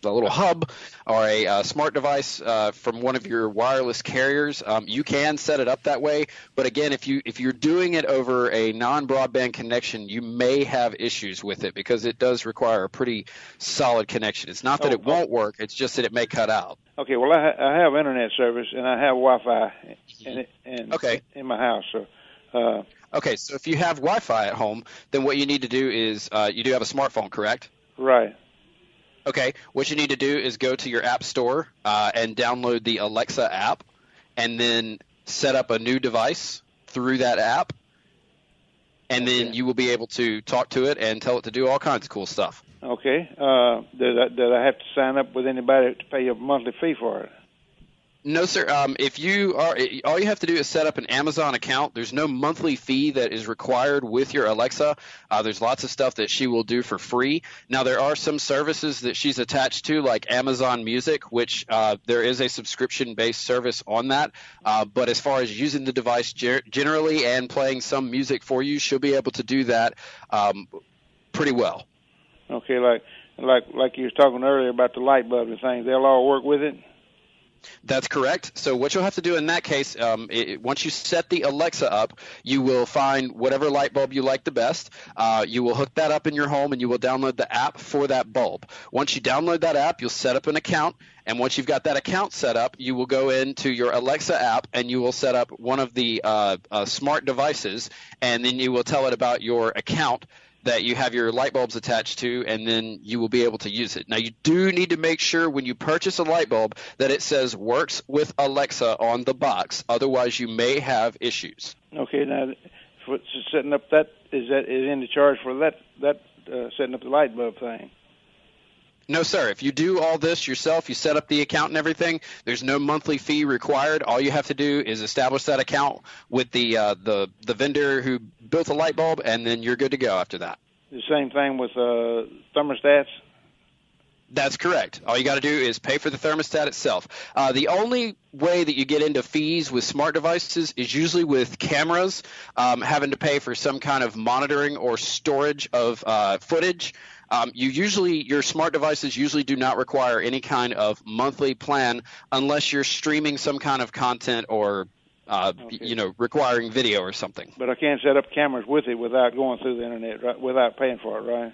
[SPEAKER 3] a little hub or a uh, smart device uh, from one of your wireless carriers, um, you can set it up that way. But again, if you if you're doing it over a non-broadband connection, you may have issues with it because it does require a pretty solid connection. It's not that
[SPEAKER 8] Oh,
[SPEAKER 3] it won't work; it's just that it may cut out.
[SPEAKER 8] Okay, well, I, ha- I have internet service and I have Wi-Fi in in,
[SPEAKER 3] Okay.
[SPEAKER 8] in my house. So, uh,
[SPEAKER 3] Okay, so if you have Wi-Fi at home, then what you need to do is uh, you do have a smartphone, correct?
[SPEAKER 8] Right.
[SPEAKER 3] Okay, what you need to do is go to your app store uh, and download the Alexa app, and then set up a new device through that app, and then
[SPEAKER 8] Okay.
[SPEAKER 3] you will be able to talk to it and tell it to do all kinds of cool stuff.
[SPEAKER 8] Okay. Uh, did I, did I have to sign up with anybody to pay a monthly fee for it?
[SPEAKER 3] No, sir. Um, if you are, all you have to do is set up an Amazon account. There's no monthly fee that is required with your Alexa. Uh, there's lots of stuff that she will do for free. Now, there are some services that she's attached to, like Amazon Music, which uh, there is a subscription-based service on that. Uh, but as far as using the device ger- generally and playing some music for you, she'll be able to do that um, pretty well.
[SPEAKER 8] Okay, like like like you was talking earlier about the light bulb and things. They'll all work with it.
[SPEAKER 3] That's correct. So what you'll have to do in that case, um, it, once you set the Alexa up, you will find whatever light bulb you like the best. Uh, you will hook that up in your home, and you will download the app for that bulb. Once you download that app, you'll set up an account, and once you've got that account set up, you will go into your Alexa app, and you will set up one of the uh, uh, smart devices, and then you will tell it about your account that you have your light bulbs attached to, and then you will be able to use it. Now, you do need to make sure when you purchase a light bulb that it says works with Alexa on the box. Otherwise, you may have issues.
[SPEAKER 8] Okay, now for setting up that is that is in the charge for that that uh, setting up the light bulb thing.
[SPEAKER 3] No, sir. If you do all this yourself, you set up the account and everything. There's no monthly fee required. All you have to do is establish that account with the uh, the the vendor who built the light bulb, and then you're good to go after that.
[SPEAKER 8] The same thing with uh, thermostats.
[SPEAKER 3] That's correct. All you got to do is pay for the thermostat itself. Uh, the only way that you get into fees with smart devices is usually with cameras, um, having to pay for some kind of monitoring or storage of uh, footage. Um, you usually your smart devices usually do not require any kind of monthly plan unless you're streaming some kind of content or uh,
[SPEAKER 8] Okay.
[SPEAKER 3] you know requiring video or something.
[SPEAKER 8] But I can't set up cameras with it without going through the internet, right? Without paying for it, right?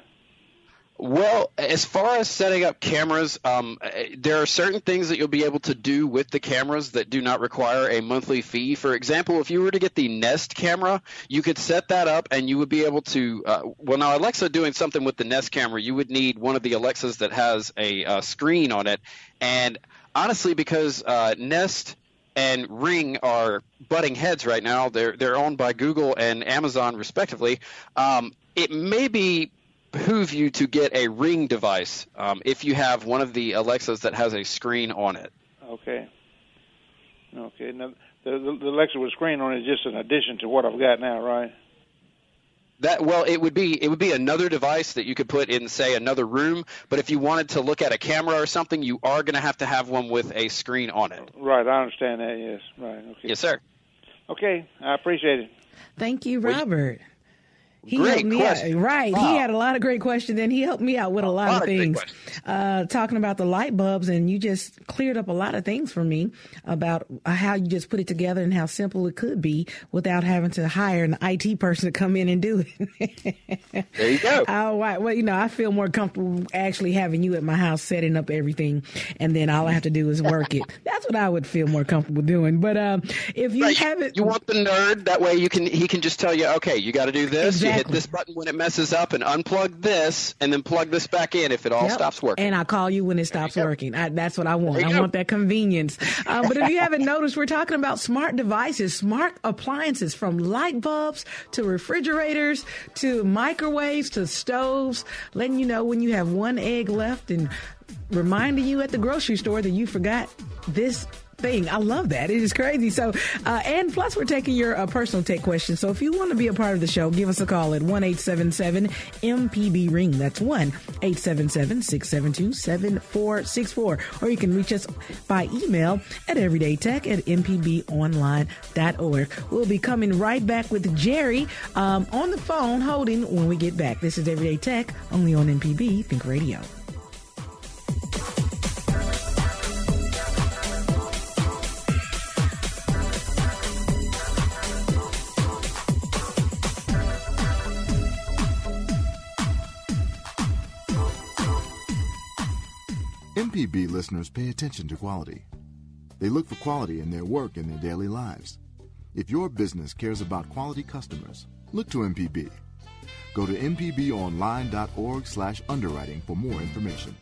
[SPEAKER 3] Well, as far as setting up cameras, um, eh, there are certain things that you'll be able to do with the cameras that do not require a monthly fee. For example, if you were to get the Nest camera, you could set that up and you would be able to. Uh, well, now Alexa doing something with the Nest camera, you would need one of the Alexas that has a uh, screen on it. And honestly, because uh, Nest and Ring are butting heads right now. They're they're owned by Google and Amazon respectively. Um, it may be behoove you to get a Ring device um, if you have one of the Alexas that has a screen on it.
[SPEAKER 8] Okay. Okay. Now the, the, Alexa with screen on it is just an addition to what I've got now, right?
[SPEAKER 3] That well, it would be it would be another device that you could put in say another room. But if you wanted to look at a camera or something, you are going to have to have one with a screen on it.
[SPEAKER 8] Right. I understand that. Yes. Right. Okay.
[SPEAKER 3] Yes, sir.
[SPEAKER 8] Okay. I appreciate it.
[SPEAKER 2] Thank you,
[SPEAKER 3] Well, you-
[SPEAKER 2] Robert. He
[SPEAKER 3] Great
[SPEAKER 2] helped me
[SPEAKER 3] question.
[SPEAKER 2] out. Right. He had a lot of great questions and he helped me out with a lot,
[SPEAKER 3] lot
[SPEAKER 2] of things. Uh, talking about the light bulbs and you just cleared up a lot of things for me about how you just put it together and how simple it could be without having to hire an IT person to come in and do it. *laughs*
[SPEAKER 3] There you go. *laughs*
[SPEAKER 2] Oh, right. Well, you know, I feel more comfortable actually having you at my house setting up everything, and then all I have to do is work it. *laughs* That's what I would feel more comfortable doing. But um, if you
[SPEAKER 3] Right.
[SPEAKER 2] haven't,
[SPEAKER 3] You want the nerd that way you can he can just tell you, okay, you got to do this. You hit this button when it messes up, and unplug this, and then plug this back in if it all
[SPEAKER 2] Yep.
[SPEAKER 3] stops working.
[SPEAKER 2] And I'll call you when it stops working. I, that's what I want. I
[SPEAKER 3] go.
[SPEAKER 2] want that convenience. Uh, but if you haven't noticed, we're talking about smart devices, smart appliances from light bulbs to refrigerators to microwaves to stoves, letting you know when you have one egg left and reminding you at the grocery store that you forgot this thing. I love that. It is crazy. So, uh, and plus, we're taking your uh, personal tech questions. So, if you want to be a part of the show, give us a call at 1 877 MPB Ring. That's 1 877 672 7464. Or you can reach us by email at everydaytech at mpbonline.org. We'll be coming right back with Jerry um, on the phone holding when we get back. This is Everyday Tech, only on MPB Think Radio.
[SPEAKER 1] MPB listeners pay attention to quality. They look for quality in their work and their daily lives. If your business cares about quality customers, look to MPB. Go to mpbonline.org/underwriting for more information.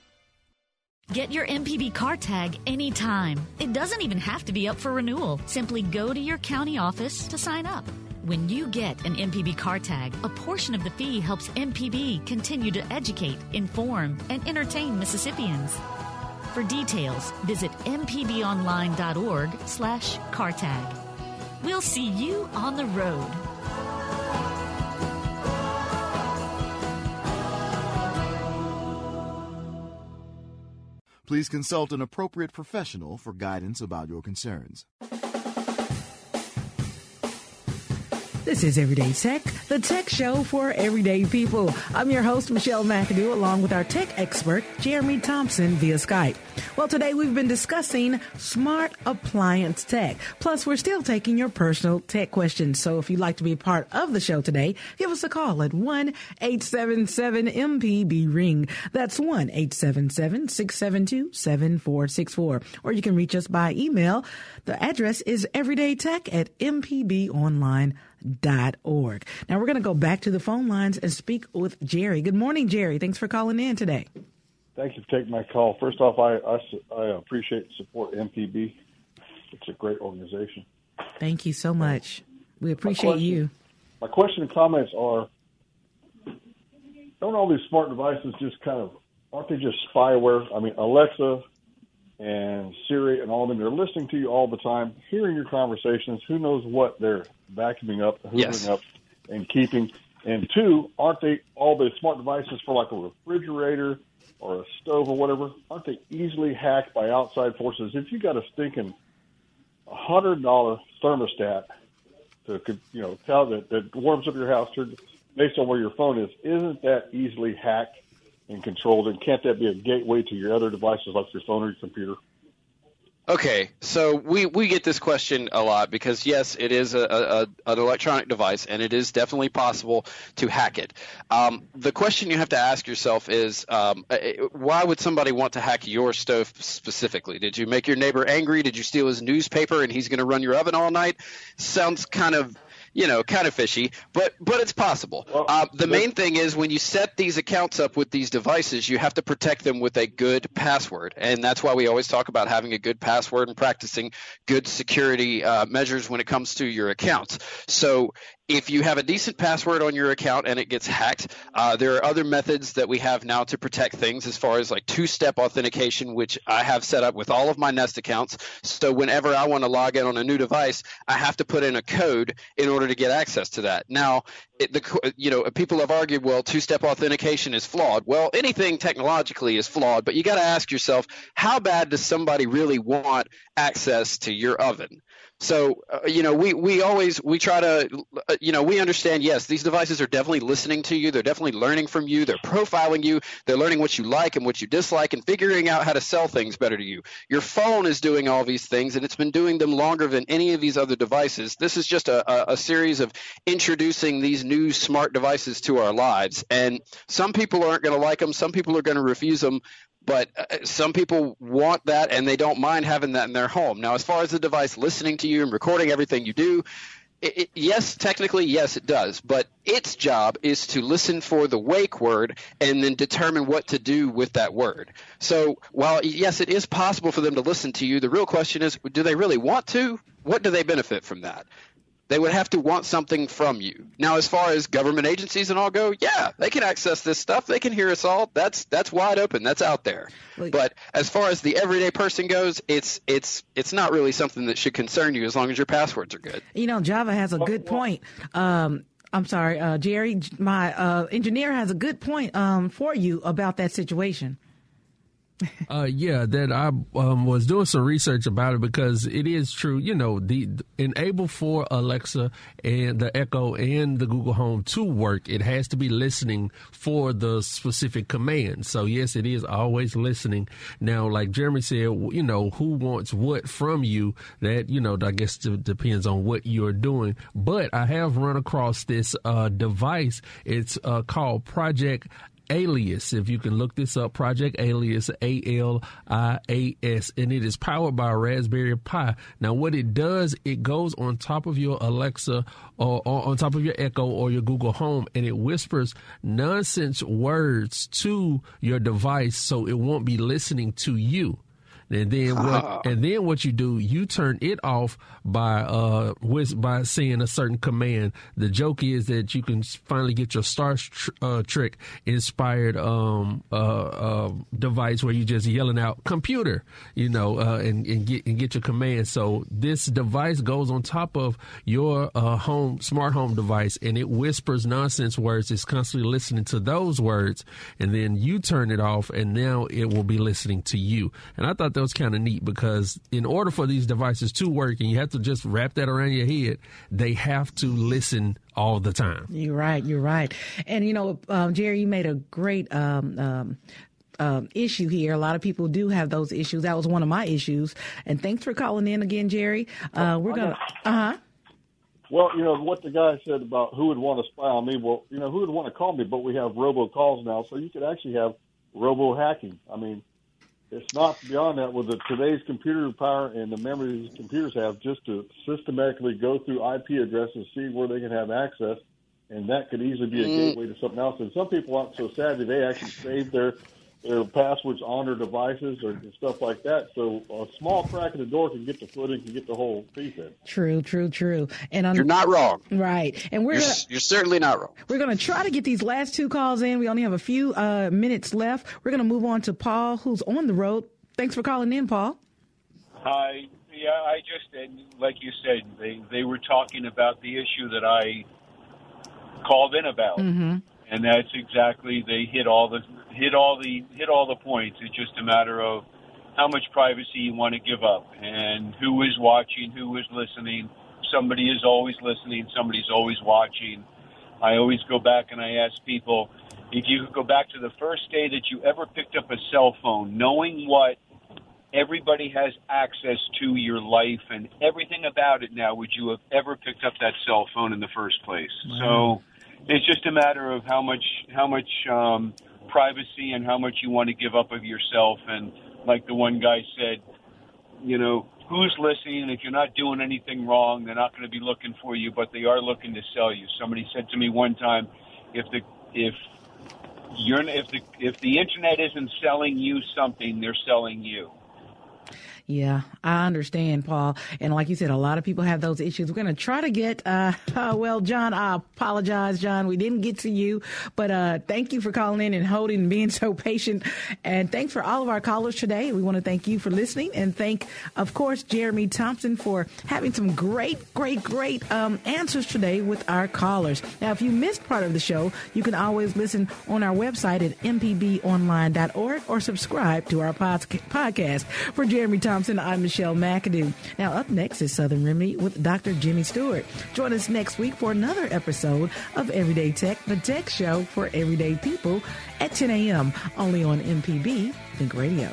[SPEAKER 5] Get your MPB car tag anytime. It doesn't even have to be up for renewal. Simply go to your county office to sign up. When you get an MPB car tag, a portion of the fee helps MPB continue to educate, inform, and entertain Mississippians. For details, visit mpbonline.org slash cartag. We'll see you on the road.
[SPEAKER 1] Please consult an appropriate professional for guidance about your concerns.
[SPEAKER 2] This is Everyday Tech, the tech show for everyday people. I'm your host, Michelle McAdoo, along with our tech expert, Jeremy Thompson, via Skype. Well, today we've been discussing smart appliance tech. Plus, we're still taking your personal tech questions. So if you'd like to be part of the show today, give us a call at 1 877 MPB Ring. That's 1 877 672 7464. Or you can reach us by email. The address is everydaytech at mpbonline.com org. Now we're going to go back to the phone lines and speak with Jerry. Good morning, Jerry. Thanks for calling in today.
[SPEAKER 9] Thank you for taking my call. First off, I, I, I appreciate the support MPB. It's a great organization.
[SPEAKER 2] Thank you so much. We appreciate
[SPEAKER 9] my question,
[SPEAKER 2] you.
[SPEAKER 9] My question and comments are don't all these smart devices just kind of aren't they just spyware? I mean, Alexa and Siri and all of them, they're listening to you all the time, hearing your conversations. Who knows what they're vacuuming up, hoovering
[SPEAKER 3] Yes.
[SPEAKER 9] up, and keeping. And two, aren't they all the smart devices for like a refrigerator or a stove or whatever? Aren't they easily hacked by outside forces? If you got a stinking hundred dollar thermostat to you know tell that that warms up your house based on where your phone is, isn't that easily hacked and controlled? And can't that be a gateway to your other devices like your phone or your computer?
[SPEAKER 3] Okay, so we, we get this question a lot because yes, it is a, a, an electronic device and it is definitely possible to hack it. Um, the question you have to ask yourself is um, uh, why would somebody want to hack your stove specifically? Did you make your neighbor angry? Did you steal his newspaper and he's going to run your oven all night? Sounds kind of you know, kind of fishy, but but it's possible.
[SPEAKER 9] Well,
[SPEAKER 3] uh, the main thing is when you set these accounts up with these devices, you have to protect them with a good password, and that's why we always talk about having a good password and practicing good security uh, measures when it comes to your accounts. So if you have a decent password on your account and it gets hacked, uh, there are other methods that we have now to protect things as far as like two step authentication, which I have set up with all of my Nest accounts. So whenever I want to log in on a new device, I have to put in a code in order to get access to that. Now, it, the, you know, people have argued, well, two step authentication is flawed. Well, anything technologically is flawed, but you got to ask yourself, how bad does somebody really want access to your oven? So, uh, you know, we, we always, we try to, uh, you know, we understand, yes, these devices are definitely listening to you. They're definitely learning from you. They're profiling you. They're learning what you like and what you dislike and figuring out how to sell things better to you. Your phone is doing all these things and it's been doing them longer than any of these other devices. This is just a, a, a series of introducing these new smart devices to our lives. And some people aren't going to like them. Some people are going to refuse them but uh, some people want that and they don't mind having that in their home. Now, as far as the device listening to you and recording everything you do, it, it, yes, technically, yes, it does. But its job is to listen for the wake word and then determine what to do with that word. So while, yes, it is possible for them to listen to you, the real question is do they really want to? What do they benefit from that? They would have to want something from you. Now, as far as government agencies and all go, yeah, they can access this stuff. They can hear us all. That's that's wide open. That's out there.
[SPEAKER 2] Well,
[SPEAKER 3] But as far as the everyday person goes, it's it's it's not really something that should concern you as long as your passwords are good.
[SPEAKER 2] You know, Java has a good point. Um, I'm sorry, uh, Jerry. My uh, engineer has a good point um, for you about that situation.
[SPEAKER 6] Uh, yeah, that I um, was doing some research about it because it is true. You know, the enable for Alexa and the Echo and the Google Home to work, it has to be listening for the specific command. So yes, it is always listening. Now, like Jeremy said, you know, who wants what from you? That you know, I guess d- depends on what you're doing. But I have run across this uh, device. It's uh, called Project Alias. If you can look this up, Project Alias, A L I A S, and it is powered by Raspberry Pi. Now, what it does, it goes on top of your Alexa or, or on top of your Echo or your Google Home, and it whispers nonsense words to your device so it won't be listening to you. And then *laughs* what? and then what you do? You turn it off by uh by saying a certain command. The joke is that you can finally get your Star tr- uh, Trek inspired um uh, uh, device where you just yelling out computer, you know, uh, and and get and get your command. So this device goes on top of your uh, home smart home device, and it whispers nonsense words. It's constantly listening to those words, and then you turn it off, and now it will be listening to you. And I thought that was kind of neat because in order for these devices to work, and you have to just wrap that around your head, they have to listen all the time.
[SPEAKER 2] You're right. You're right. And you know, um, Jerry, you made a great. Um, um, um, issue here. A lot of people do have those issues. That was one of my issues. And thanks for calling in again, Jerry. Uh, we're gonna. Uh huh.
[SPEAKER 9] Well, you know what the guy said about who would want to spy on me. Well, you know who would want to call me, but we have robo calls now, so you could actually have robo hacking. I mean, it's not beyond that with the, today's computer power and the memory these computers have just to systematically go through IP addresses, see where they can have access, and that could easily be a mm. gateway to something else. And some people aren't so savvy; they actually save their their passwords on their devices or stuff like that. So a small crack in the door can get the foot and can get the whole piece in.
[SPEAKER 2] True, true, true.
[SPEAKER 3] And on, you're not wrong.
[SPEAKER 2] Right. And we're
[SPEAKER 3] you're,
[SPEAKER 2] gonna,
[SPEAKER 3] you're certainly not wrong.
[SPEAKER 2] We're going to try to get these last two calls in. We only have a few uh, minutes left. We're going to move on to Paul, who's on the road. Thanks for calling in, Paul.
[SPEAKER 10] Hi. Yeah, I just like you said, they they were talking about the issue that I called in about.
[SPEAKER 2] Mm-hmm
[SPEAKER 10] and that's exactly they hit all the hit all the hit all the points. It's just a matter of how much privacy you want to give up and who is watching, who is listening. Somebody is always listening, somebody's always watching. I always go back and I ask people if you could go back to the first day that you ever picked up a cell phone, knowing what everybody has access to your life and everything about it now, would you have ever picked up that cell phone in the first place? Wow. So it's just a matter of how much how much um, privacy and how much you want to give up of yourself. And like the one guy said, you know, who's listening? If you're not doing anything wrong, they're not going to be looking for you, but they are looking to sell you. Somebody said to me one time, if the if you're if the if the internet isn't selling you something, they're selling you.
[SPEAKER 2] Yeah, I understand, Paul. And like you said, a lot of people have those issues. We're going to try to get, uh, *laughs* uh, well, John, I apologize, John. We didn't get to you, but uh, thank you for calling in and holding and being so *laughs* patient. And thanks for all of our callers today. We want to thank you for listening and thank, of course, Jeremy Thompson for having some great, great, great um, answers today with our callers. Now, if you missed part of the show, you can always listen on our website at mpbonline.org or subscribe to our podcast. For Jeremy Thompson, Thompson. I'm Michelle McAdoo. Now, up next is Southern Remedy with Dr. Jimmy Stewart. Join us next week for another episode of Everyday Tech, the tech show for everyday people at 10 a.m. only on MPB Think Radio.